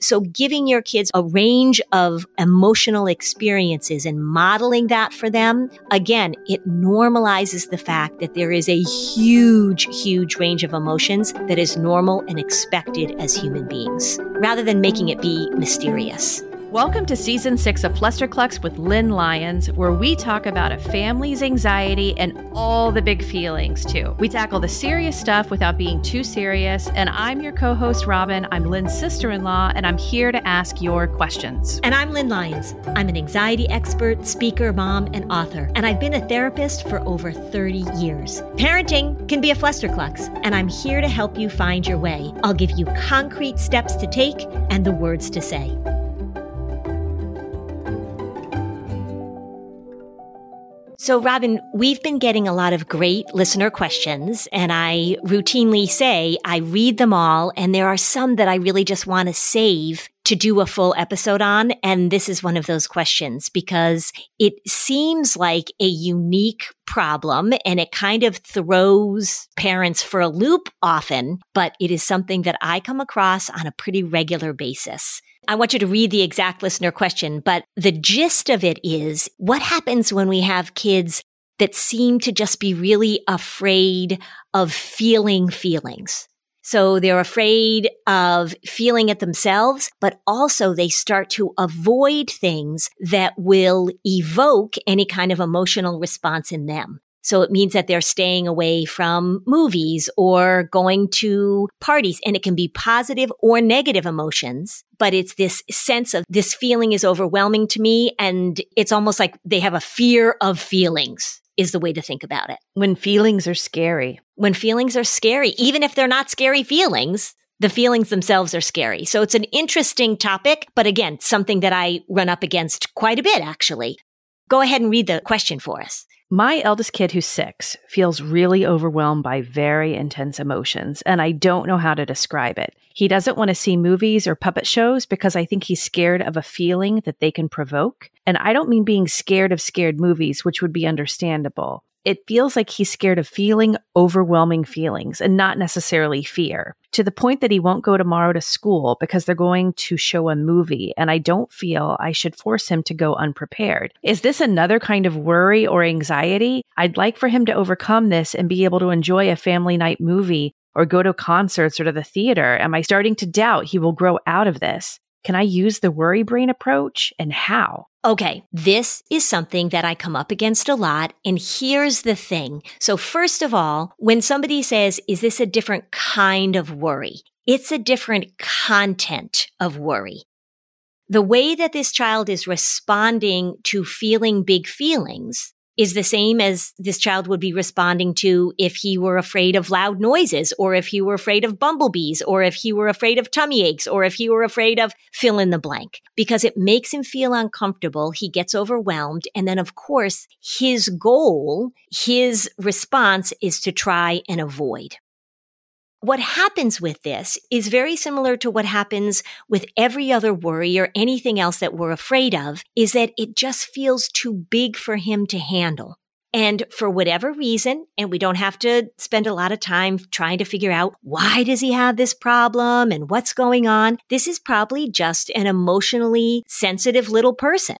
So giving your kids a range of emotional experiences and modeling that for them, again, it normalizes the fact that there is a huge, huge range of emotions that is normal and expected as human beings, rather than making it be mysterious. Welcome to season six of Flusterclux with Lynn Lyons, where we talk about a family's anxiety and all the big feelings, too. We tackle the serious stuff without being too serious. And I'm your co host, Robin. I'm Lynn's sister in law, and I'm here to ask your questions. And I'm Lynn Lyons. I'm an anxiety expert, speaker, mom, and author. And I've been a therapist for over 30 years. Parenting can be a Flusterclux, and I'm here to help you find your way. I'll give you concrete steps to take and the words to say. So, Robin, we've been getting a lot of great listener questions, and I routinely say I read them all, and there are some that I really just want to save to do a full episode on. And this is one of those questions because it seems like a unique problem and it kind of throws parents for a loop often, but it is something that I come across on a pretty regular basis. I want you to read the exact listener question, but the gist of it is what happens when we have kids that seem to just be really afraid of feeling feelings? So they're afraid of feeling it themselves, but also they start to avoid things that will evoke any kind of emotional response in them. So it means that they're staying away from movies or going to parties and it can be positive or negative emotions, but it's this sense of this feeling is overwhelming to me. And it's almost like they have a fear of feelings is the way to think about it. When feelings are scary. When feelings are scary, even if they're not scary feelings, the feelings themselves are scary. So it's an interesting topic, but again, something that I run up against quite a bit, actually. Go ahead and read the question for us. My eldest kid, who's six, feels really overwhelmed by very intense emotions, and I don't know how to describe it. He doesn't want to see movies or puppet shows because I think he's scared of a feeling that they can provoke. And I don't mean being scared of scared movies, which would be understandable it feels like he's scared of feeling overwhelming feelings and not necessarily fear to the point that he won't go tomorrow to school because they're going to show a movie and I don't feel I should force him to go unprepared. Is this another kind of worry or anxiety? I'd like for him to overcome this and be able to enjoy a family night movie or go to concerts or to the theater. Am I starting to doubt he will grow out of this? Can I use the worry brain approach and how? Okay, this is something that I come up against a lot. And here's the thing. So first of all, when somebody says, is this a different kind of worry? It's a different content of worry. The way that this child is responding to feeling big feelings is the same as this child would be responding to if he were afraid of loud noises or if he were afraid of bumblebees or if he were afraid of tummy aches or if he were afraid of fill in the blank because it makes him feel uncomfortable. He gets overwhelmed. And then of course, his goal, his response is to try and avoid. What happens with this is very similar to what happens with every other worry or anything else that we're afraid of is that it just feels too big for him to handle. And for whatever reason, and we don't have to spend a lot of time trying to figure out why does he have this problem and what's going on? This is probably just an emotionally sensitive little person.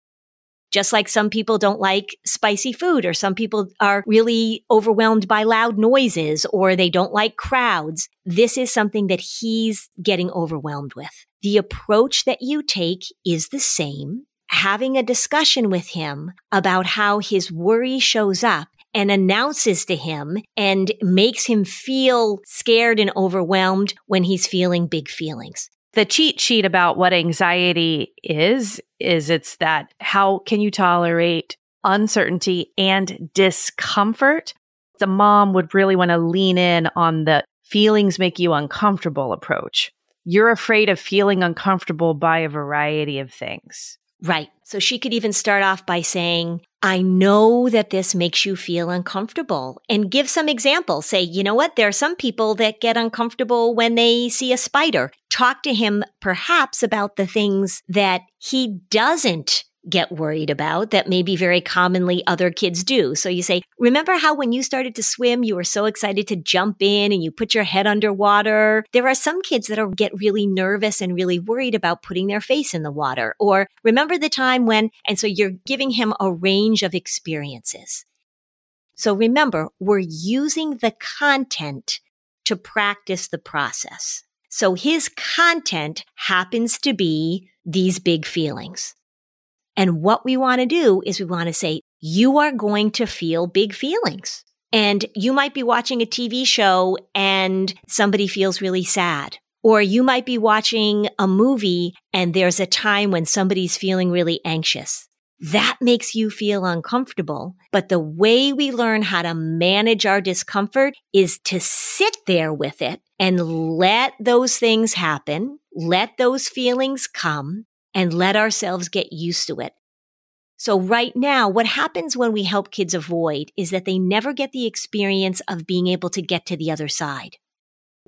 Just like some people don't like spicy food or some people are really overwhelmed by loud noises or they don't like crowds. This is something that he's getting overwhelmed with. The approach that you take is the same. Having a discussion with him about how his worry shows up and announces to him and makes him feel scared and overwhelmed when he's feeling big feelings the cheat sheet about what anxiety is is it's that how can you tolerate uncertainty and discomfort? The mom would really want to lean in on the feelings make you uncomfortable approach. You're afraid of feeling uncomfortable by a variety of things. Right. So she could even start off by saying, I know that this makes you feel uncomfortable and give some examples. Say, you know what? There are some people that get uncomfortable when they see a spider. Talk to him perhaps about the things that he doesn't get worried about that maybe very commonly other kids do. So you say, remember how when you started to swim, you were so excited to jump in and you put your head underwater? There are some kids that are, get really nervous and really worried about putting their face in the water. Or remember the time when, and so you're giving him a range of experiences. So remember, we're using the content to practice the process. So his content happens to be these big feelings. And what we want to do is we want to say, you are going to feel big feelings. And you might be watching a TV show and somebody feels really sad. Or you might be watching a movie and there's a time when somebody's feeling really anxious. That makes you feel uncomfortable. But the way we learn how to manage our discomfort is to sit there with it and let those things happen. Let those feelings come and let ourselves get used to it. So right now, what happens when we help kids avoid is that they never get the experience of being able to get to the other side.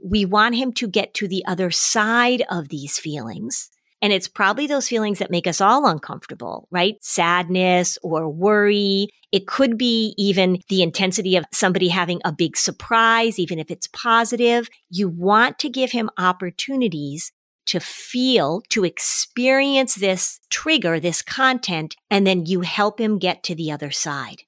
We want him to get to the other side of these feelings and it's probably those feelings that make us all uncomfortable, right? Sadness or worry. It could be even the intensity of somebody having a big surprise, even if it's positive. You want to give him opportunities to feel, to experience this trigger, this content, and then you help him get to the other side.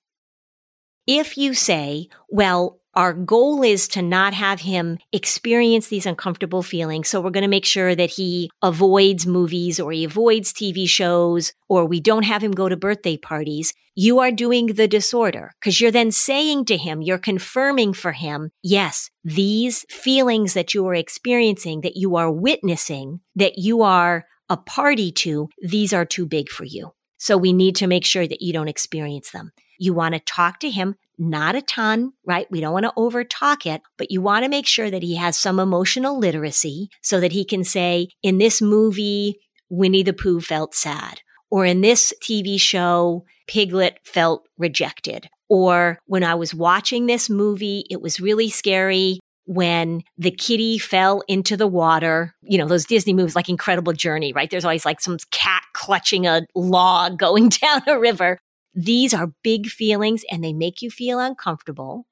If you say, well, our goal is to not have him experience these uncomfortable feelings. So we're going to make sure that he avoids movies or he avoids TV shows or we don't have him go to birthday parties. You are doing the disorder because you're then saying to him, you're confirming for him, yes, these feelings that you are experiencing, that you are witnessing, that you are a party to, these are too big for you. So we need to make sure that you don't experience them. You want to talk to him, not a ton, right? We don't want to over talk it, but you want to make sure that he has some emotional literacy so that he can say, in this movie, Winnie the Pooh felt sad. Or in this TV show, Piglet felt rejected. Or when I was watching this movie, it was really scary when the kitty fell into the water. You know, those Disney movies like Incredible Journey, right? There's always like some cat clutching a log going down a river. These are big feelings and they make you feel uncomfortable.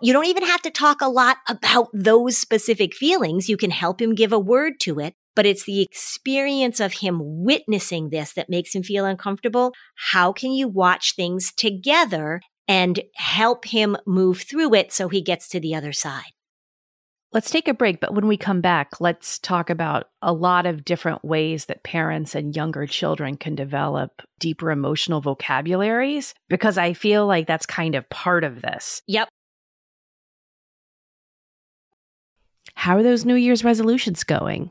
You don't even have to talk a lot about those specific feelings. You can help him give a word to it, but it's the experience of him witnessing this that makes him feel uncomfortable. How can you watch things together and help him move through it so he gets to the other side? Let's take a break, but when we come back, let's talk about a lot of different ways that parents and younger children can develop deeper emotional vocabularies because I feel like that's kind of part of this. Yep. How are those New Year's resolutions going?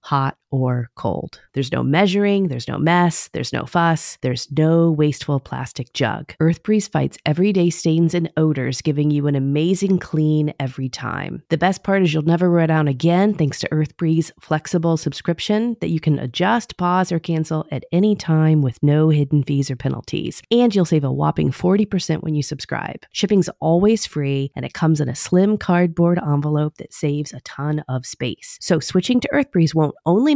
hot or cold. There's no measuring, there's no mess, there's no fuss, there's no wasteful plastic jug. EarthBreeze fights everyday stains and odors, giving you an amazing clean every time. The best part is you'll never run out again thanks to EarthBreeze flexible subscription that you can adjust, pause, or cancel at any time with no hidden fees or penalties. And you'll save a whopping 40% when you subscribe. Shipping's always free and it comes in a slim cardboard envelope that saves a ton of space. So switching to EarthBreeze won't only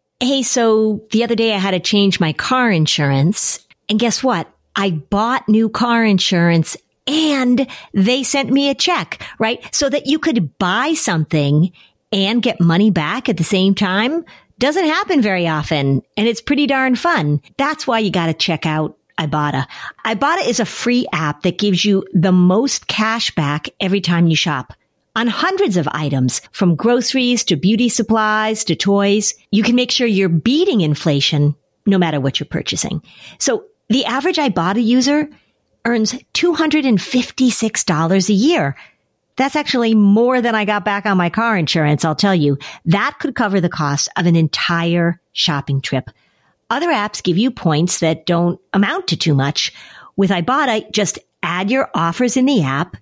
Hey, so the other day I had to change my car insurance. And guess what? I bought new car insurance and they sent me a check, right? So that you could buy something and get money back at the same time doesn't happen very often. And it's pretty darn fun. That's why you got to check out Ibotta. Ibotta is a free app that gives you the most cash back every time you shop. On hundreds of items, from groceries to beauty supplies to toys, you can make sure you're beating inflation no matter what you're purchasing. So the average Ibotta user earns $256 a year. That's actually more than I got back on my car insurance, I'll tell you. That could cover the cost of an entire shopping trip. Other apps give you points that don't amount to too much. With Ibotta, just add your offers in the app,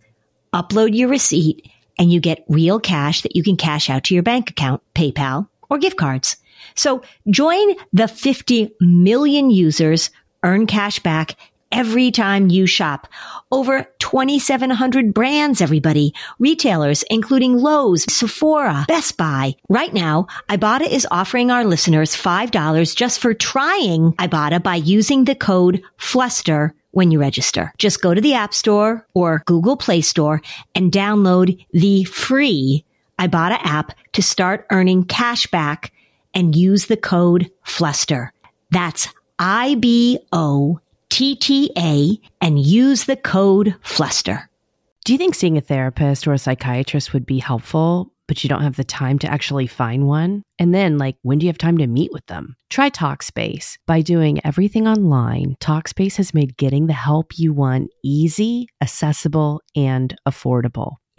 upload your receipt, and you get real cash that you can cash out to your bank account, PayPal, or gift cards. So join the 50 million users earn cash back every time you shop. Over 2,700 brands, everybody. Retailers, including Lowe's, Sephora, Best Buy. Right now, Ibotta is offering our listeners $5 just for trying Ibotta by using the code FLUSTER when you register. Just go to the App Store or Google Play Store and download the free Ibotta app to start earning cash back and use the code FLUSTER. That's I B O T T A and use the code FLUSTER. Do you think seeing a therapist or a psychiatrist would be helpful, but you don't have the time to actually find one? And then, like, when do you have time to meet with them? Try Talkspace. By doing everything online, Talkspace has made getting the help you want easy, accessible, and affordable.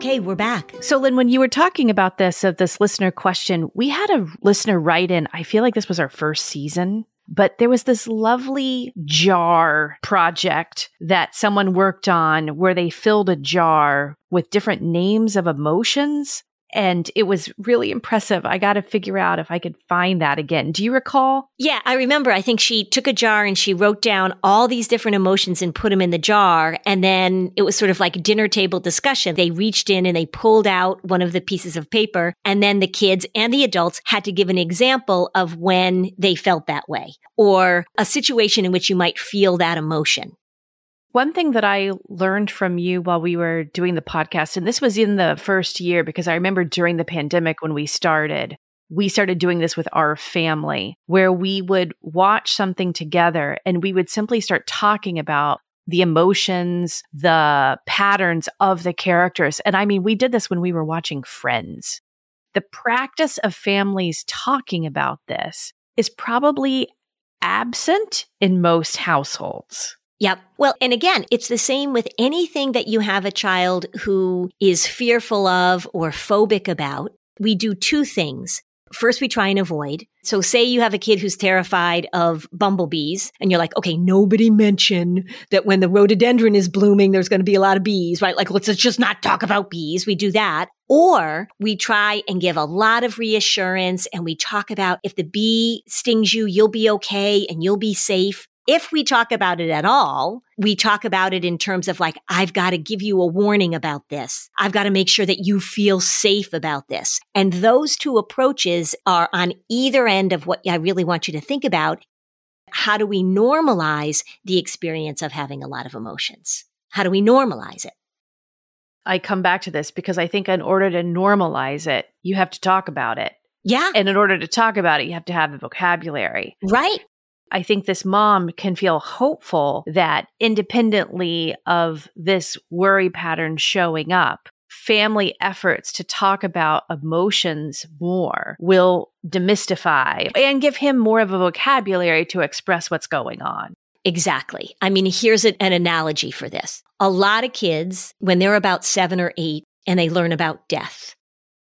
Okay, we're back. So, Lynn, when you were talking about this, of this listener question, we had a listener write in. I feel like this was our first season, but there was this lovely jar project that someone worked on where they filled a jar with different names of emotions and it was really impressive. I got to figure out if I could find that again. Do you recall? Yeah, I remember. I think she took a jar and she wrote down all these different emotions and put them in the jar. And then it was sort of like dinner table discussion. They reached in and they pulled out one of the pieces of paper. And then the kids and the adults had to give an example of when they felt that way or a situation in which you might feel that emotion. One thing that I learned from you while we were doing the podcast, and this was in the first year, because I remember during the pandemic when we started, we started doing this with our family where we would watch something together and we would simply start talking about the emotions, the patterns of the characters. And I mean, we did this when we were watching Friends. The practice of families talking about this is probably absent in most households. Yep. Well, and again, it's the same with anything that you have a child who is fearful of or phobic about. We do two things. First, we try and avoid. So say you have a kid who's terrified of bumblebees and you're like, okay, nobody mention that when the rhododendron is blooming, there's going to be a lot of bees, right? Like, let's just not talk about bees. We do that. Or we try and give a lot of reassurance and we talk about if the bee stings you, you'll be okay and you'll be safe if we talk about it at all, we talk about it in terms of like, I've got to give you a warning about this. I've got to make sure that you feel safe about this. And those two approaches are on either end of what I really want you to think about. How do we normalize the experience of having a lot of emotions? How do we normalize it? I come back to this because I think in order to normalize it, you have to talk about it. Yeah. And in order to talk about it, you have to have a vocabulary. Right. I think this mom can feel hopeful that independently of this worry pattern showing up, family efforts to talk about emotions more will demystify and give him more of a vocabulary to express what's going on. Exactly. I mean, here's an analogy for this. A lot of kids, when they're about seven or eight and they learn about death,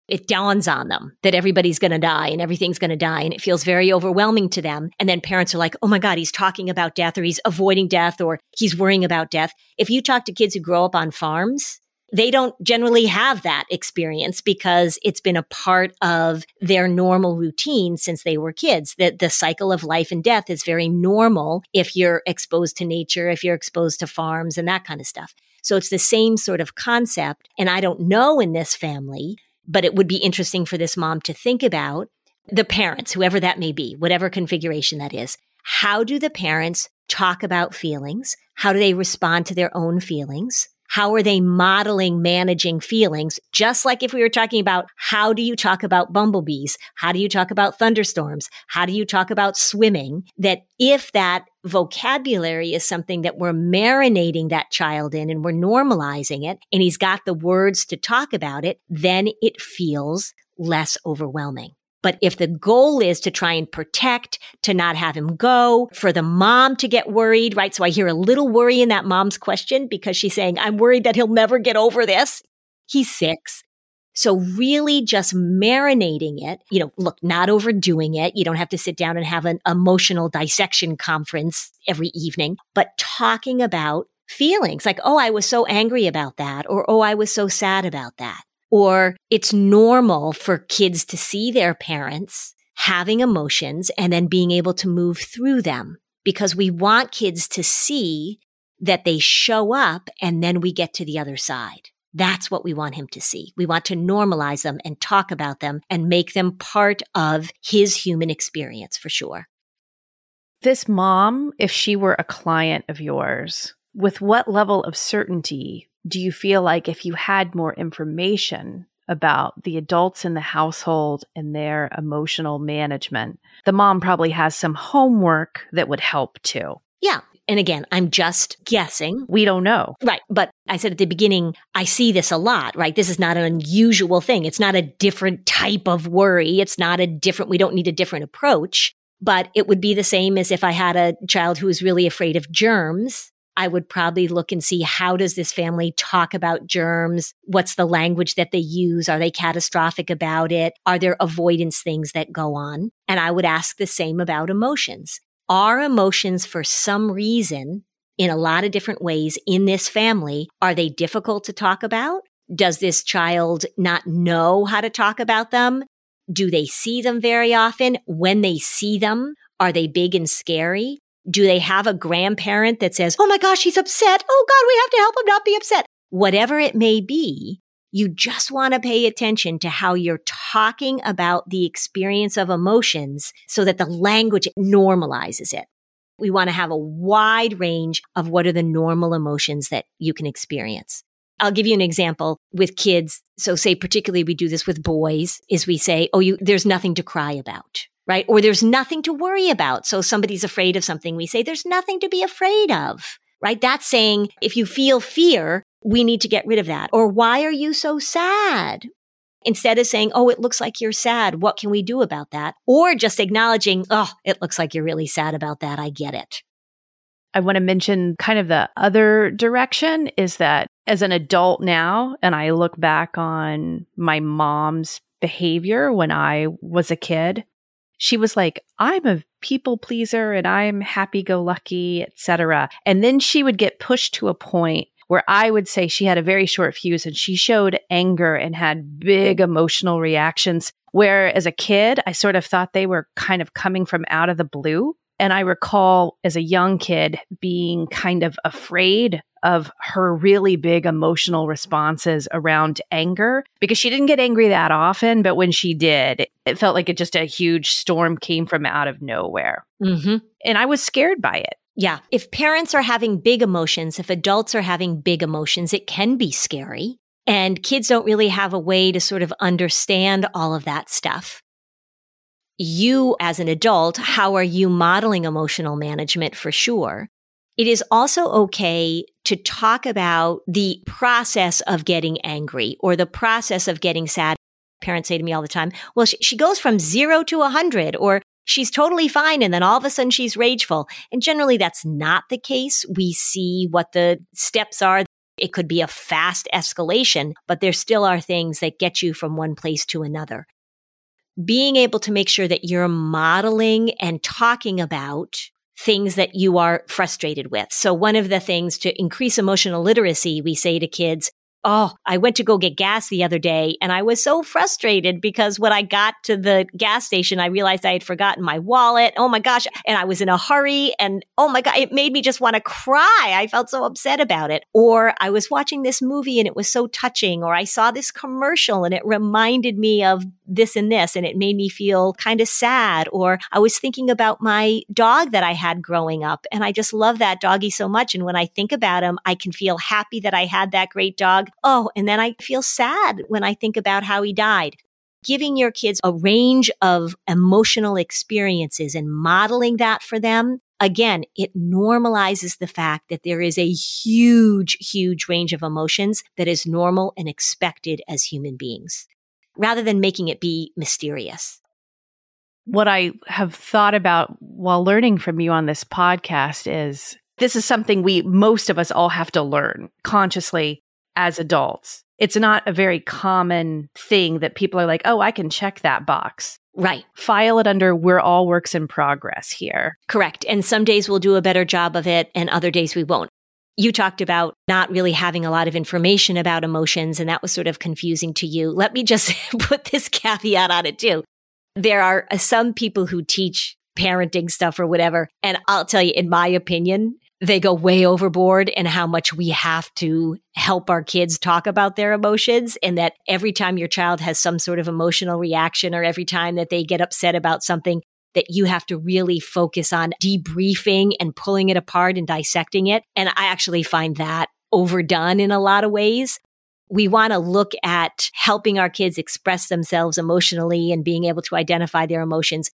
it dawns on them that everybody's going to die and everything's going to die. And it feels very overwhelming to them. And then parents are like, oh my God, he's talking about death or he's avoiding death or he's worrying about death. If you talk to kids who grow up on farms, they don't generally have that experience because it's been a part of their normal routine since they were kids. That the cycle of life and death is very normal if you're exposed to nature, if you're exposed to farms and that kind of stuff. So it's the same sort of concept. And I don't know in this family but it would be interesting for this mom to think about the parents, whoever that may be, whatever configuration that is. How do the parents talk about feelings? How do they respond to their own feelings? How are they modeling managing feelings? Just like if we were talking about how do you talk about bumblebees? How do you talk about thunderstorms? How do you talk about swimming? That if that vocabulary is something that we're marinating that child in and we're normalizing it and he's got the words to talk about it, then it feels less overwhelming. But if the goal is to try and protect, to not have him go, for the mom to get worried, right? So I hear a little worry in that mom's question because she's saying, I'm worried that he'll never get over this. He's six. So really just marinating it, you know, look, not overdoing it. You don't have to sit down and have an emotional dissection conference every evening, but talking about feelings like, oh, I was so angry about that, or oh, I was so sad about that or it's normal for kids to see their parents having emotions and then being able to move through them because we want kids to see that they show up and then we get to the other side. That's what we want him to see. We want to normalize them and talk about them and make them part of his human experience for sure. This mom, if she were a client of yours, with what level of certainty do you feel like if you had more information about the adults in the household and their emotional management, the mom probably has some homework that would help too? Yeah. And again, I'm just guessing. We don't know. Right. But I said at the beginning, I see this a lot, right? This is not an unusual thing. It's not a different type of worry. It's not a different, we don't need a different approach. But it would be the same as if I had a child who was really afraid of germs I would probably look and see how does this family talk about germs? What's the language that they use? Are they catastrophic about it? Are there avoidance things that go on? And I would ask the same about emotions. Are emotions for some reason in a lot of different ways in this family, are they difficult to talk about? Does this child not know how to talk about them? Do they see them very often? When they see them, are they big and scary? Do they have a grandparent that says, Oh my gosh, he's upset. Oh God, we have to help him not be upset. Whatever it may be, you just want to pay attention to how you're talking about the experience of emotions so that the language normalizes it. We want to have a wide range of what are the normal emotions that you can experience. I'll give you an example with kids. So say particularly we do this with boys is we say, Oh, you, there's nothing to cry about right? Or there's nothing to worry about. So somebody's afraid of something. We say there's nothing to be afraid of, right? That's saying if you feel fear, we need to get rid of that. Or why are you so sad? Instead of saying, Oh, it looks like you're sad. What can we do about that? Or just acknowledging, Oh, it looks like you're really sad about that. I get it. I want to mention kind of the other direction is that as an adult now, and I look back on my mom's behavior when I was a kid, she was like, I'm a people pleaser and I'm happy go lucky, etc. And then she would get pushed to a point where I would say she had a very short fuse and she showed anger and had big emotional reactions. Where as a kid, I sort of thought they were kind of coming from out of the blue. And I recall as a young kid being kind of afraid of her really big emotional responses around anger because she didn't get angry that often. But when she did, it felt like it just a huge storm came from out of nowhere. Mm-hmm. And I was scared by it. Yeah. If parents are having big emotions, if adults are having big emotions, it can be scary. And kids don't really have a way to sort of understand all of that stuff you as an adult, how are you modeling emotional management for sure? It is also okay to talk about the process of getting angry or the process of getting sad. Parents say to me all the time, well, she, she goes from zero to a hundred or she's totally fine. And then all of a sudden she's rageful. And generally that's not the case. We see what the steps are. It could be a fast escalation, but there still are things that get you from one place to another. Being able to make sure that you're modeling and talking about things that you are frustrated with. So one of the things to increase emotional literacy, we say to kids, Oh, I went to go get gas the other day and I was so frustrated because when I got to the gas station, I realized I had forgotten my wallet. Oh my gosh. And I was in a hurry and oh my God, it made me just want to cry. I felt so upset about it. Or I was watching this movie and it was so touching. Or I saw this commercial and it reminded me of this and this and it made me feel kind of sad. Or I was thinking about my dog that I had growing up and I just love that doggy so much. And when I think about him, I can feel happy that I had that great dog Oh, and then I feel sad when I think about how he died. Giving your kids a range of emotional experiences and modeling that for them again, it normalizes the fact that there is a huge, huge range of emotions that is normal and expected as human beings rather than making it be mysterious. What I have thought about while learning from you on this podcast is this is something we, most of us all have to learn consciously as adults. It's not a very common thing that people are like, oh, I can check that box. Right. File it under we're all works in progress here. Correct. And some days we'll do a better job of it and other days we won't. You talked about not really having a lot of information about emotions, and that was sort of confusing to you. Let me just put this caveat on it too. There are uh, some people who teach parenting stuff or whatever. And I'll tell you, in my opinion, they go way overboard and how much we have to help our kids talk about their emotions and that every time your child has some sort of emotional reaction or every time that they get upset about something that you have to really focus on debriefing and pulling it apart and dissecting it. And I actually find that overdone in a lot of ways. We want to look at helping our kids express themselves emotionally and being able to identify their emotions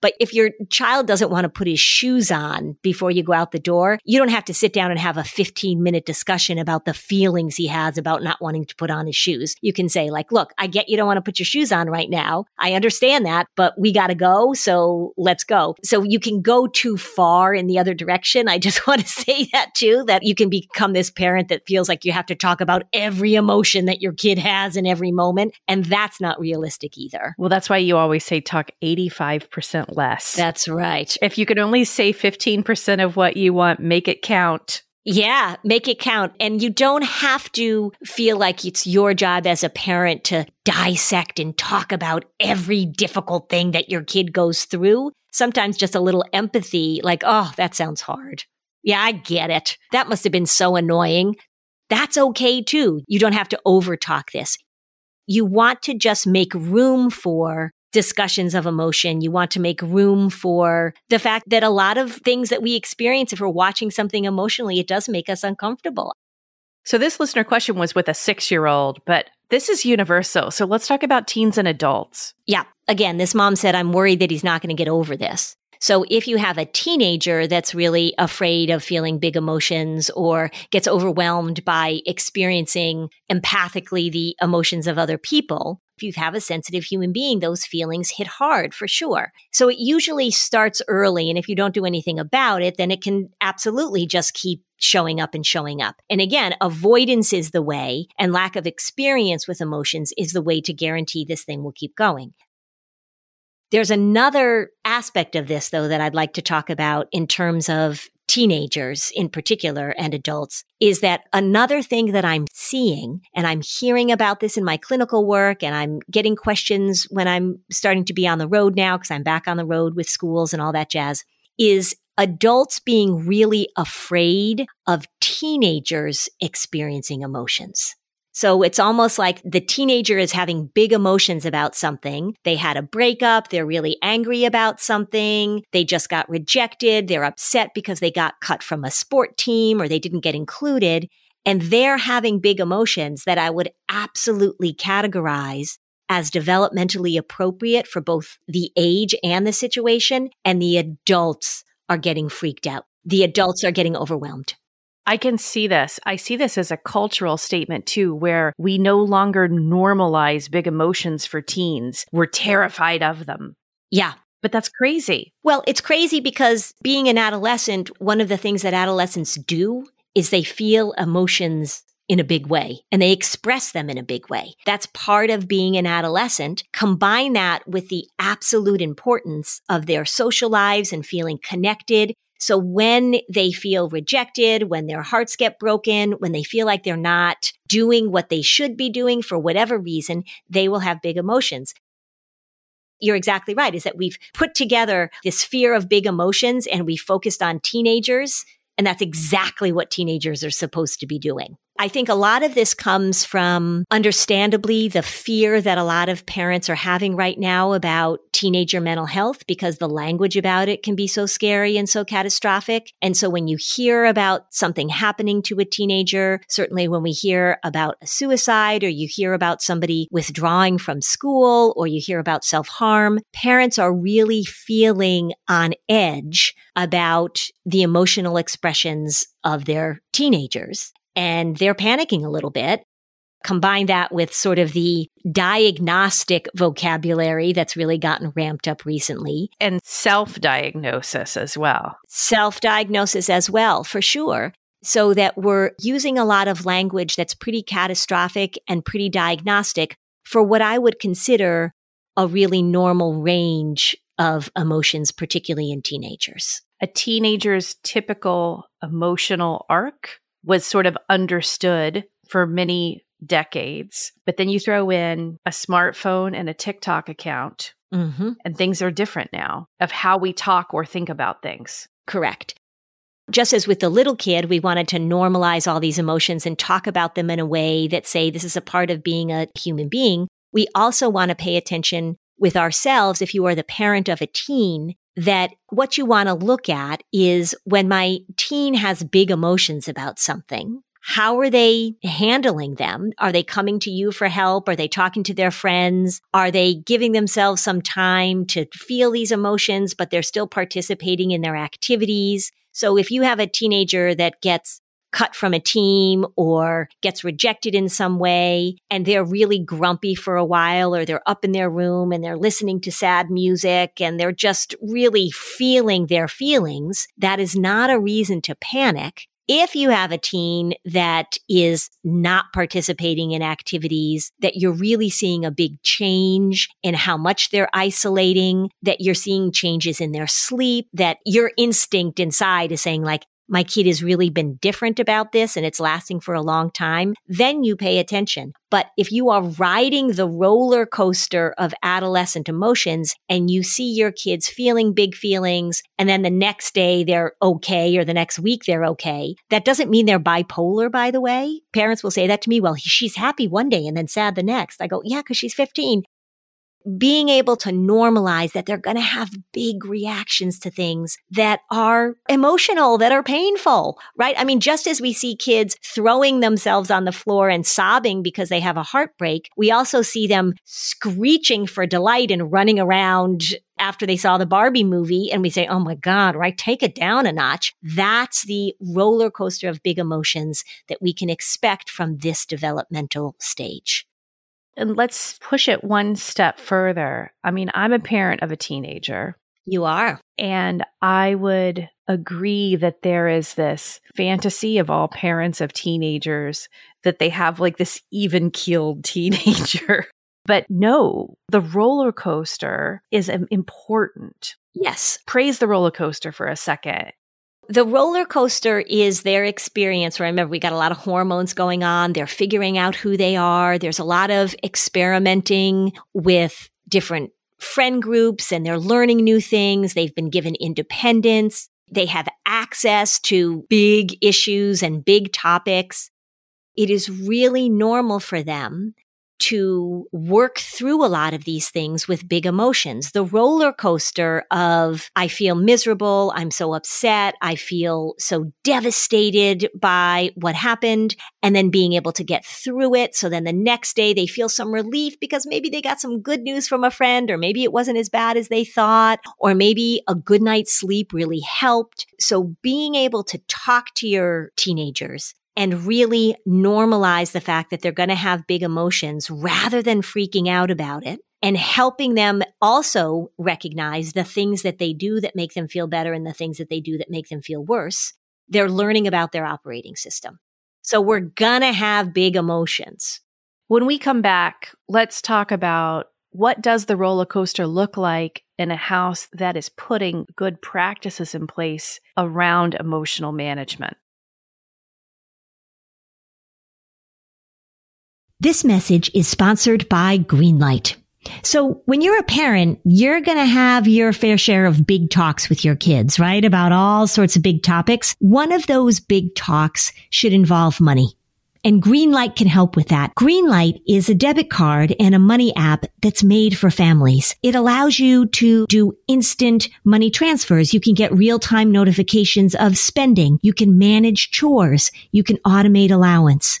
but if your child doesn't want to put his shoes on before you go out the door, you don't have to sit down and have a 15 minute discussion about the feelings he has about not wanting to put on his shoes. You can say like, look, I get you don't want to put your shoes on right now. I understand that, but we got to go. So let's go. So you can go too far in the other direction. I just want to say that too, that you can become this parent that feels like you have to talk about every emotion that your kid has in every moment. And that's not realistic either. Well, that's why you always say talk 85% less. That's right. If you can only say 15% of what you want, make it count. Yeah, make it count. And you don't have to feel like it's your job as a parent to dissect and talk about every difficult thing that your kid goes through. Sometimes just a little empathy, like, oh, that sounds hard. Yeah, I get it. That must have been so annoying. That's okay too. You don't have to overtalk this. You want to just make room for discussions of emotion. You want to make room for the fact that a lot of things that we experience, if we're watching something emotionally, it does make us uncomfortable. So, this listener question was with a six year old, but this is universal. So, let's talk about teens and adults. Yeah. Again, this mom said, I'm worried that he's not going to get over this. So if you have a teenager that's really afraid of feeling big emotions or gets overwhelmed by experiencing empathically the emotions of other people, if you have a sensitive human being, those feelings hit hard for sure. So it usually starts early. And if you don't do anything about it, then it can absolutely just keep showing up and showing up. And again, avoidance is the way and lack of experience with emotions is the way to guarantee this thing will keep going. There's another aspect of this, though, that I'd like to talk about in terms of teenagers in particular and adults is that another thing that I'm seeing and I'm hearing about this in my clinical work and I'm getting questions when I'm starting to be on the road now because I'm back on the road with schools and all that jazz is adults being really afraid of teenagers experiencing emotions. So it's almost like the teenager is having big emotions about something. They had a breakup. They're really angry about something. They just got rejected. They're upset because they got cut from a sport team or they didn't get included. And they're having big emotions that I would absolutely categorize as developmentally appropriate for both the age and the situation. And the adults are getting freaked out. The adults are getting overwhelmed. I can see this. I see this as a cultural statement too, where we no longer normalize big emotions for teens. We're terrified of them. Yeah. But that's crazy. Well, it's crazy because being an adolescent, one of the things that adolescents do is they feel emotions in a big way and they express them in a big way. That's part of being an adolescent. Combine that with the absolute importance of their social lives and feeling connected. So when they feel rejected, when their hearts get broken, when they feel like they're not doing what they should be doing for whatever reason, they will have big emotions. You're exactly right, is that we've put together this fear of big emotions and we focused on teenagers. And that's exactly what teenagers are supposed to be doing. I think a lot of this comes from understandably the fear that a lot of parents are having right now about teenager mental health because the language about it can be so scary and so catastrophic. And so when you hear about something happening to a teenager, certainly when we hear about a suicide or you hear about somebody withdrawing from school or you hear about self harm, parents are really feeling on edge about the emotional expressions of their teenagers and they're panicking a little bit. Combine that with sort of the diagnostic vocabulary that's really gotten ramped up recently. And self diagnosis as well. Self diagnosis as well, for sure. So that we're using a lot of language that's pretty catastrophic and pretty diagnostic for what I would consider a really normal range of emotions, particularly in teenagers. A teenager's typical emotional arc was sort of understood for many decades. But then you throw in a smartphone and a TikTok account, mm-hmm. and things are different now of how we talk or think about things. Correct. Just as with the little kid, we wanted to normalize all these emotions and talk about them in a way that say this is a part of being a human being. We also want to pay attention with ourselves if you are the parent of a teen that what you want to look at is when my teen has big emotions about something. How are they handling them? Are they coming to you for help? Are they talking to their friends? Are they giving themselves some time to feel these emotions, but they're still participating in their activities? So if you have a teenager that gets cut from a team or gets rejected in some way and they're really grumpy for a while or they're up in their room and they're listening to sad music and they're just really feeling their feelings, that is not a reason to panic. If you have a teen that is not participating in activities, that you're really seeing a big change in how much they're isolating, that you're seeing changes in their sleep, that your instinct inside is saying like, my kid has really been different about this and it's lasting for a long time, then you pay attention. But if you are riding the roller coaster of adolescent emotions and you see your kids feeling big feelings and then the next day they're okay or the next week they're okay, that doesn't mean they're bipolar, by the way. Parents will say that to me. Well, she's happy one day and then sad the next. I go, yeah, because she's 15 being able to normalize that they're going to have big reactions to things that are emotional, that are painful, right? I mean, just as we see kids throwing themselves on the floor and sobbing because they have a heartbreak, we also see them screeching for delight and running around after they saw the Barbie movie and we say, Oh my God, right? Take it down a notch. That's the roller coaster of big emotions that we can expect from this developmental stage. And let's push it one step further. I mean, I'm a parent of a teenager. You are. And I would agree that there is this fantasy of all parents of teenagers that they have like this even keeled teenager. but no, the roller coaster is important. Yes. Praise the roller coaster for a second. The roller coaster is their experience. Remember, we got a lot of hormones going on. They're figuring out who they are. There's a lot of experimenting with different friend groups and they're learning new things. They've been given independence. They have access to big issues and big topics. It is really normal for them to work through a lot of these things with big emotions. The roller coaster of, I feel miserable. I'm so upset. I feel so devastated by what happened and then being able to get through it. So then the next day they feel some relief because maybe they got some good news from a friend or maybe it wasn't as bad as they thought or maybe a good night's sleep really helped. So being able to talk to your teenagers and really normalize the fact that they're going to have big emotions rather than freaking out about it. and helping them also recognize the things that they do that make them feel better and the things that they do that make them feel worse. They're learning about their operating system. So we're gonna have big emotions. When we come back, let's talk about what does the roller coaster look like in a house that is putting good practices in place around emotional management. This message is sponsored by Greenlight. So when you're a parent, you're going to have your fair share of big talks with your kids, right? About all sorts of big topics. One of those big talks should involve money. And Greenlight can help with that. Greenlight is a debit card and a money app that's made for families. It allows you to do instant money transfers. You can get real time notifications of spending. You can manage chores. You can automate allowance.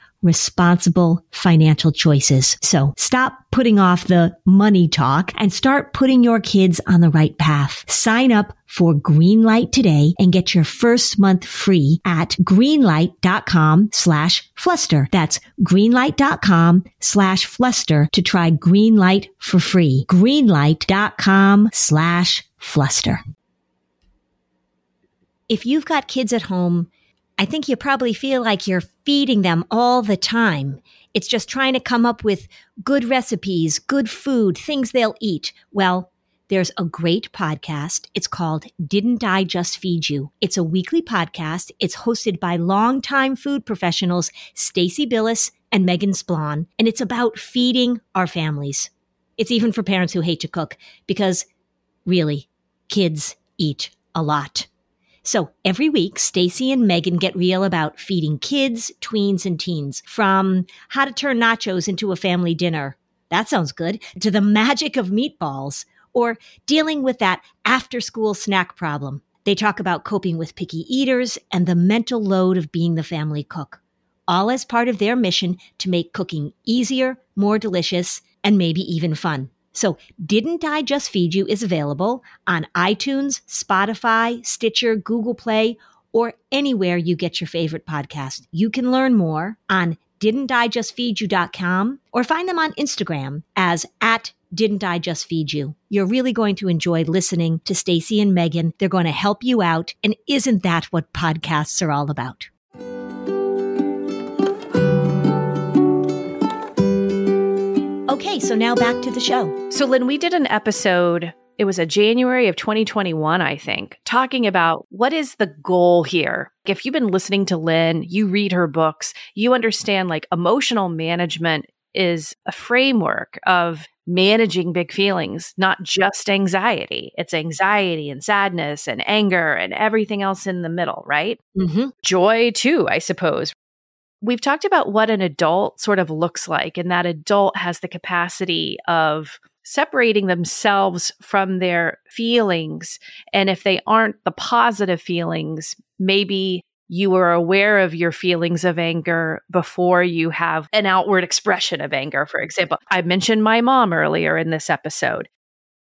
responsible financial choices. So stop putting off the money talk and start putting your kids on the right path. Sign up for Greenlight today and get your first month free at greenlight.com slash fluster. That's greenlight.com slash fluster to try Greenlight for free. Greenlight.com slash fluster. If you've got kids at home, I think you probably feel like you're feeding them all the time. It's just trying to come up with good recipes, good food, things they'll eat. Well, there's a great podcast. It's called Didn't I Just Feed You? It's a weekly podcast. It's hosted by longtime food professionals Stacie Billis and Meghan Splawn, and it's about feeding our families. It's even for parents who hate to cook because really, kids eat a lot. So every week, Stacie and Meghan get real about feeding kids, tweens, and teens from how to turn nachos into a family dinner. That sounds good. To the magic of meatballs or dealing with that after school snack problem. They talk about coping with picky eaters and the mental load of being the family cook, all as part of their mission to make cooking easier, more delicious, and maybe even fun. So, Didn't I Just Feed You is available on iTunes, Spotify, Stitcher, Google Play, or anywhere you get your favorite podcast. You can learn more on didn'tijustfeedyou.com or find them on Instagram as at didn't I just feed you? You're really going to enjoy listening to Stacie and Meghan. They're going to help you out. And isn't that what podcasts are all about? Okay, so now back to the show. So, Lynn, we did an episode, it was a January of 2021, I think, talking about what is the goal here. If you've been listening to Lynn, you read her books, you understand like emotional management is a framework of managing big feelings, not just anxiety. It's anxiety and sadness and anger and everything else in the middle, right? Mm-hmm. Joy, too, I suppose. We've talked about what an adult sort of looks like, and that adult has the capacity of separating themselves from their feelings. And if they aren't the positive feelings, maybe you are aware of your feelings of anger before you have an outward expression of anger, for example. I mentioned my mom earlier in this episode.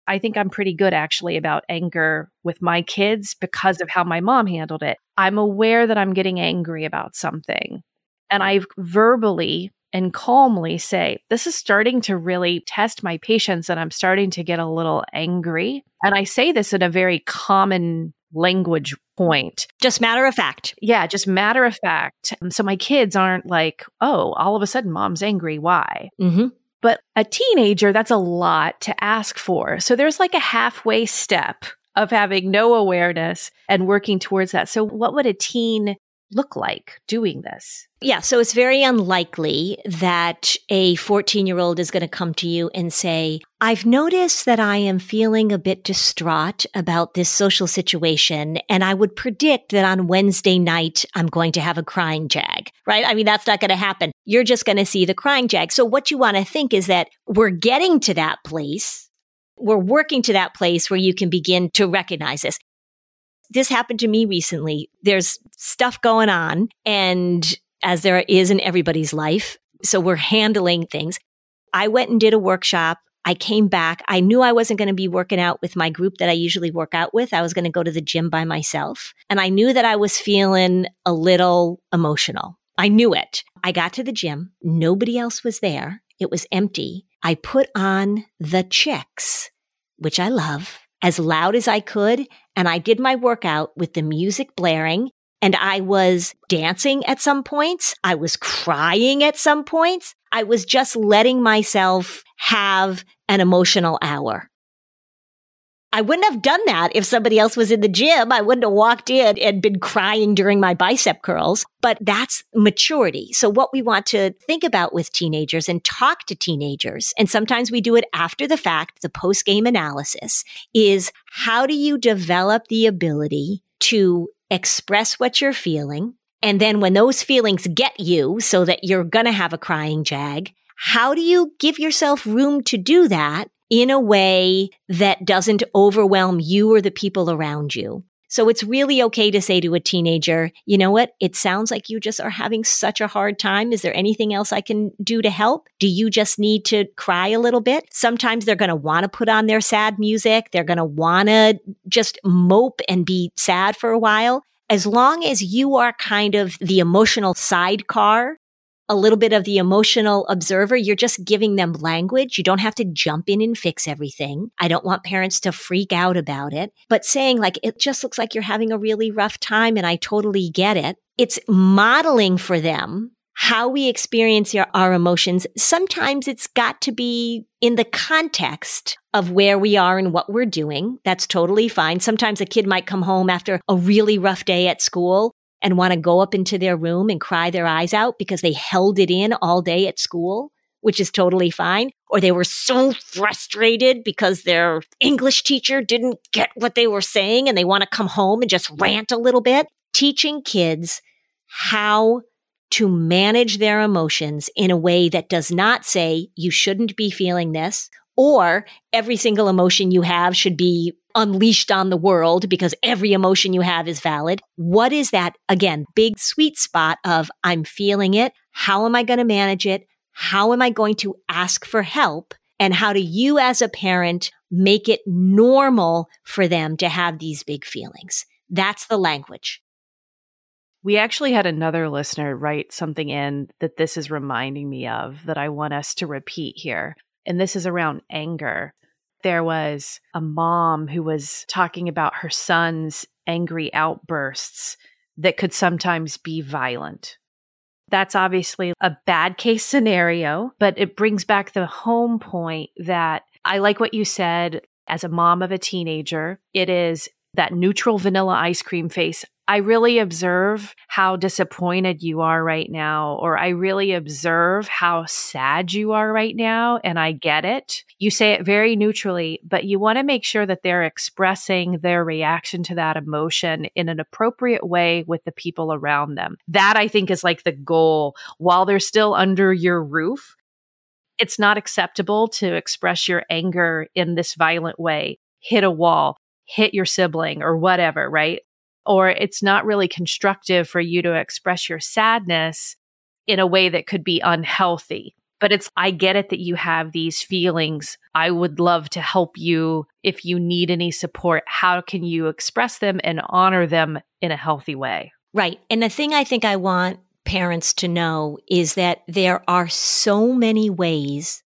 I think I'm pretty good actually about anger with my kids because of how my mom handled it. I'm aware that I'm getting angry about something and I verbally and calmly say, This is starting to really test my patience, and I'm starting to get a little angry. And I say this in a very common language point. Just matter of fact. Yeah, just matter of fact. So my kids aren't like, Oh, all of a sudden mom's angry. Why? Mm-hmm. But a teenager, that's a lot to ask for. So there's like a halfway step of having no awareness and working towards that. So, what would a teen look like doing this? Yeah, so it's very unlikely that a 14 year old is going to come to you and say, I've noticed that I am feeling a bit distraught about this social situation. And I would predict that on Wednesday night, I'm going to have a crying jag, right? I mean, that's not going to happen. You're just going to see the crying jag. So what you want to think is that we're getting to that place. We're working to that place where you can begin to recognize this this happened to me recently. There's stuff going on and as there is in everybody's life. So we're handling things. I went and did a workshop. I came back. I knew I wasn't going to be working out with my group that I usually work out with. I was going to go to the gym by myself. And I knew that I was feeling a little emotional. I knew it. I got to the gym. Nobody else was there. It was empty. I put on the chicks, which I love as loud as I could. And I did my workout with the music blaring and I was dancing at some points. I was crying at some points. I was just letting myself have an emotional hour. I wouldn't have done that if somebody else was in the gym. I wouldn't have walked in and been crying during my bicep curls, but that's maturity. So what we want to think about with teenagers and talk to teenagers, and sometimes we do it after the fact, the post game analysis is how do you develop the ability to express what you're feeling? And then when those feelings get you so that you're going to have a crying jag, how do you give yourself room to do that in a way that doesn't overwhelm you or the people around you. So it's really okay to say to a teenager, you know what? It sounds like you just are having such a hard time. Is there anything else I can do to help? Do you just need to cry a little bit? Sometimes they're going to want to put on their sad music. They're going to want to just mope and be sad for a while. As long as you are kind of the emotional sidecar a little bit of the emotional observer. You're just giving them language. You don't have to jump in and fix everything. I don't want parents to freak out about it, but saying like, it just looks like you're having a really rough time and I totally get it. It's modeling for them how we experience our, our, emotions. Sometimes it's got to be in the context of where we are and what we're doing. That's totally fine. Sometimes a kid might come home after a really rough day at school and want to go up into their room and cry their eyes out because they held it in all day at school, which is totally fine. Or they were so frustrated because their English teacher didn't get what they were saying and they want to come home and just rant a little bit. Teaching kids how to manage their emotions in a way that does not say you shouldn't be feeling this or every single emotion you have should be unleashed on the world because every emotion you have is valid. What is that? Again, big sweet spot of I'm feeling it. How am I going to manage it? How am I going to ask for help? And how do you as a parent make it normal for them to have these big feelings? That's the language. We actually had another listener write something in that this is reminding me of that I want us to repeat here. And this is around anger there was a mom who was talking about her son's angry outbursts that could sometimes be violent. That's obviously a bad case scenario, but it brings back the home point that I like what you said as a mom of a teenager. It is that neutral vanilla ice cream face. I really observe how disappointed you are right now, or I really observe how sad you are right now, and I get it. You say it very neutrally, but you want to make sure that they're expressing their reaction to that emotion in an appropriate way with the people around them. That I think is like the goal while they're still under your roof. It's not acceptable to express your anger in this violent way, hit a wall, hit your sibling, or whatever, right? Or it's not really constructive for you to express your sadness in a way that could be unhealthy. But it's, I get it that you have these feelings. I would love to help you if you need any support. How can you express them and honor them in a healthy way? Right. And the thing I think I want parents to know is that there are so many ways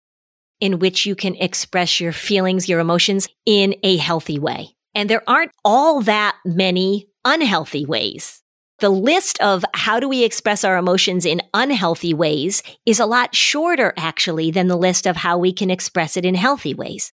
in which you can express your feelings, your emotions in a healthy way. And there aren't all that many unhealthy ways. The list of how do we express our emotions in unhealthy ways is a lot shorter actually than the list of how we can express it in healthy ways.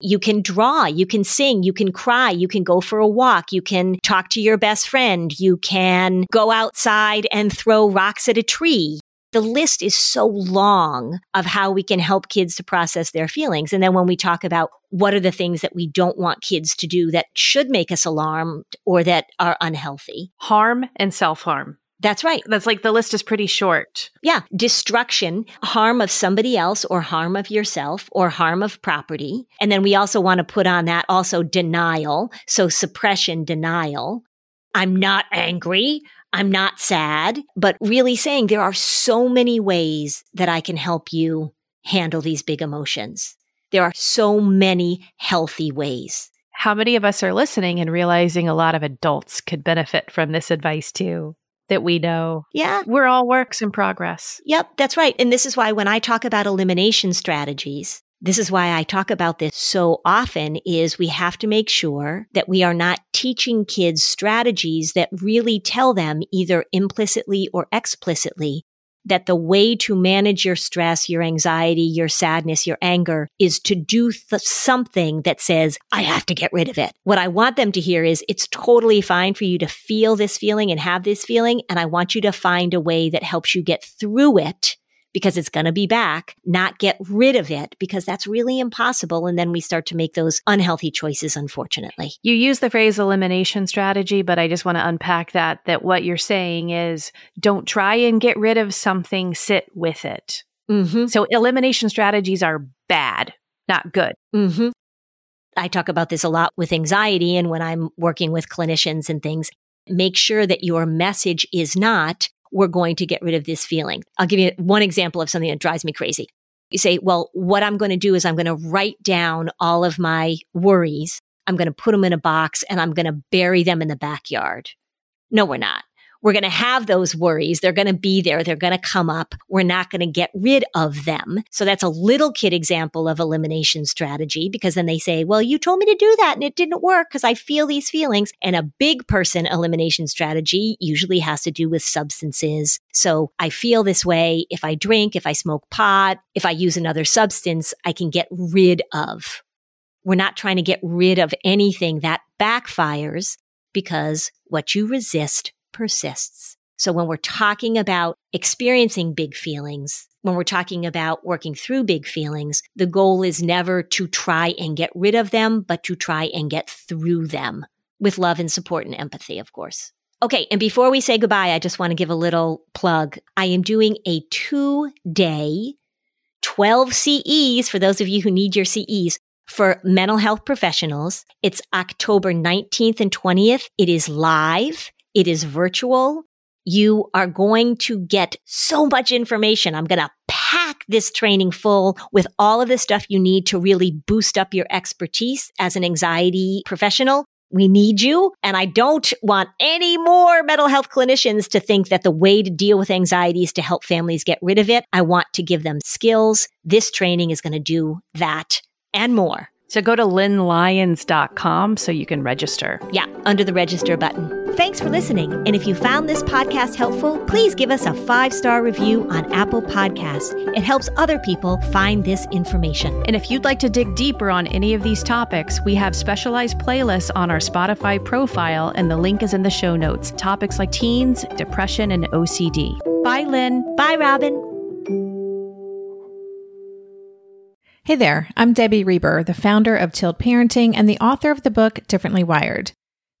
You can draw, you can sing, you can cry, you can go for a walk, you can talk to your best friend, you can go outside and throw rocks at a tree. The list is so long of how we can help kids to process their feelings. And then when we talk about what are the things that we don't want kids to do that should make us alarmed or that are unhealthy? Harm and self harm. That's right. That's like the list is pretty short. Yeah. Destruction, harm of somebody else or harm of yourself or harm of property. And then we also want to put on that also denial. So suppression, denial. I'm not angry. I'm not sad, but really saying there are so many ways that I can help you handle these big emotions. There are so many healthy ways. How many of us are listening and realizing a lot of adults could benefit from this advice too? that we know. Yeah. We're all works in progress. Yep, that's right. And this is why when I talk about elimination strategies, this is why I talk about this so often is we have to make sure that we are not teaching kids strategies that really tell them either implicitly or explicitly that the way to manage your stress, your anxiety, your sadness, your anger is to do th- something that says, I have to get rid of it. What I want them to hear is it's totally fine for you to feel this feeling and have this feeling. And I want you to find a way that helps you get through it because it's going to be back, not get rid of it because that's really impossible. And then we start to make those unhealthy choices, unfortunately. You use the phrase elimination strategy, but I just want to unpack that, that what you're saying is don't try and get rid of something, sit with it. Mm-hmm. So elimination strategies are bad, not good. Mm-hmm. I talk about this a lot with anxiety and when I'm working with clinicians and things. Make sure that your message is not, we're going to get rid of this feeling. I'll give you one example of something that drives me crazy. You say, well, what I'm going to do is I'm going to write down all of my worries. I'm going to put them in a box and I'm going to bury them in the backyard. No, we're not. We're going to have those worries. They're going to be there. They're going to come up. We're not going to get rid of them. So that's a little kid example of elimination strategy because then they say, well, you told me to do that and it didn't work because I feel these feelings. And a big person elimination strategy usually has to do with substances. So I feel this way. If I drink, if I smoke pot, if I use another substance, I can get rid of. We're not trying to get rid of anything that backfires because what you resist persists. So when we're talking about experiencing big feelings, when we're talking about working through big feelings, the goal is never to try and get rid of them, but to try and get through them with love and support and empathy, of course. Okay. And before we say goodbye, I just want to give a little plug. I am doing a two day 12 CEs for those of you who need your CEs for mental health professionals. It's October 19th and 20th. It is live. It is virtual. You are going to get so much information. I'm going to pack this training full with all of the stuff you need to really boost up your expertise as an anxiety professional. We need you. And I don't want any more mental health clinicians to think that the way to deal with anxiety is to help families get rid of it. I want to give them skills. This training is going to do that and more. So go to lynnlyons.com so you can register. Yeah, under the register button. Thanks for listening. And if you found this podcast helpful, please give us a five star review on Apple Podcasts. It helps other people find this information. And if you'd like to dig deeper on any of these topics, we have specialized playlists on our Spotify profile, and the link is in the show notes. Topics like teens, depression, and OCD. Bye, Lynn. Bye, Robin. Hey there, I'm Debbie Reber, the founder of Tilt Parenting and the author of the book Differently Wired.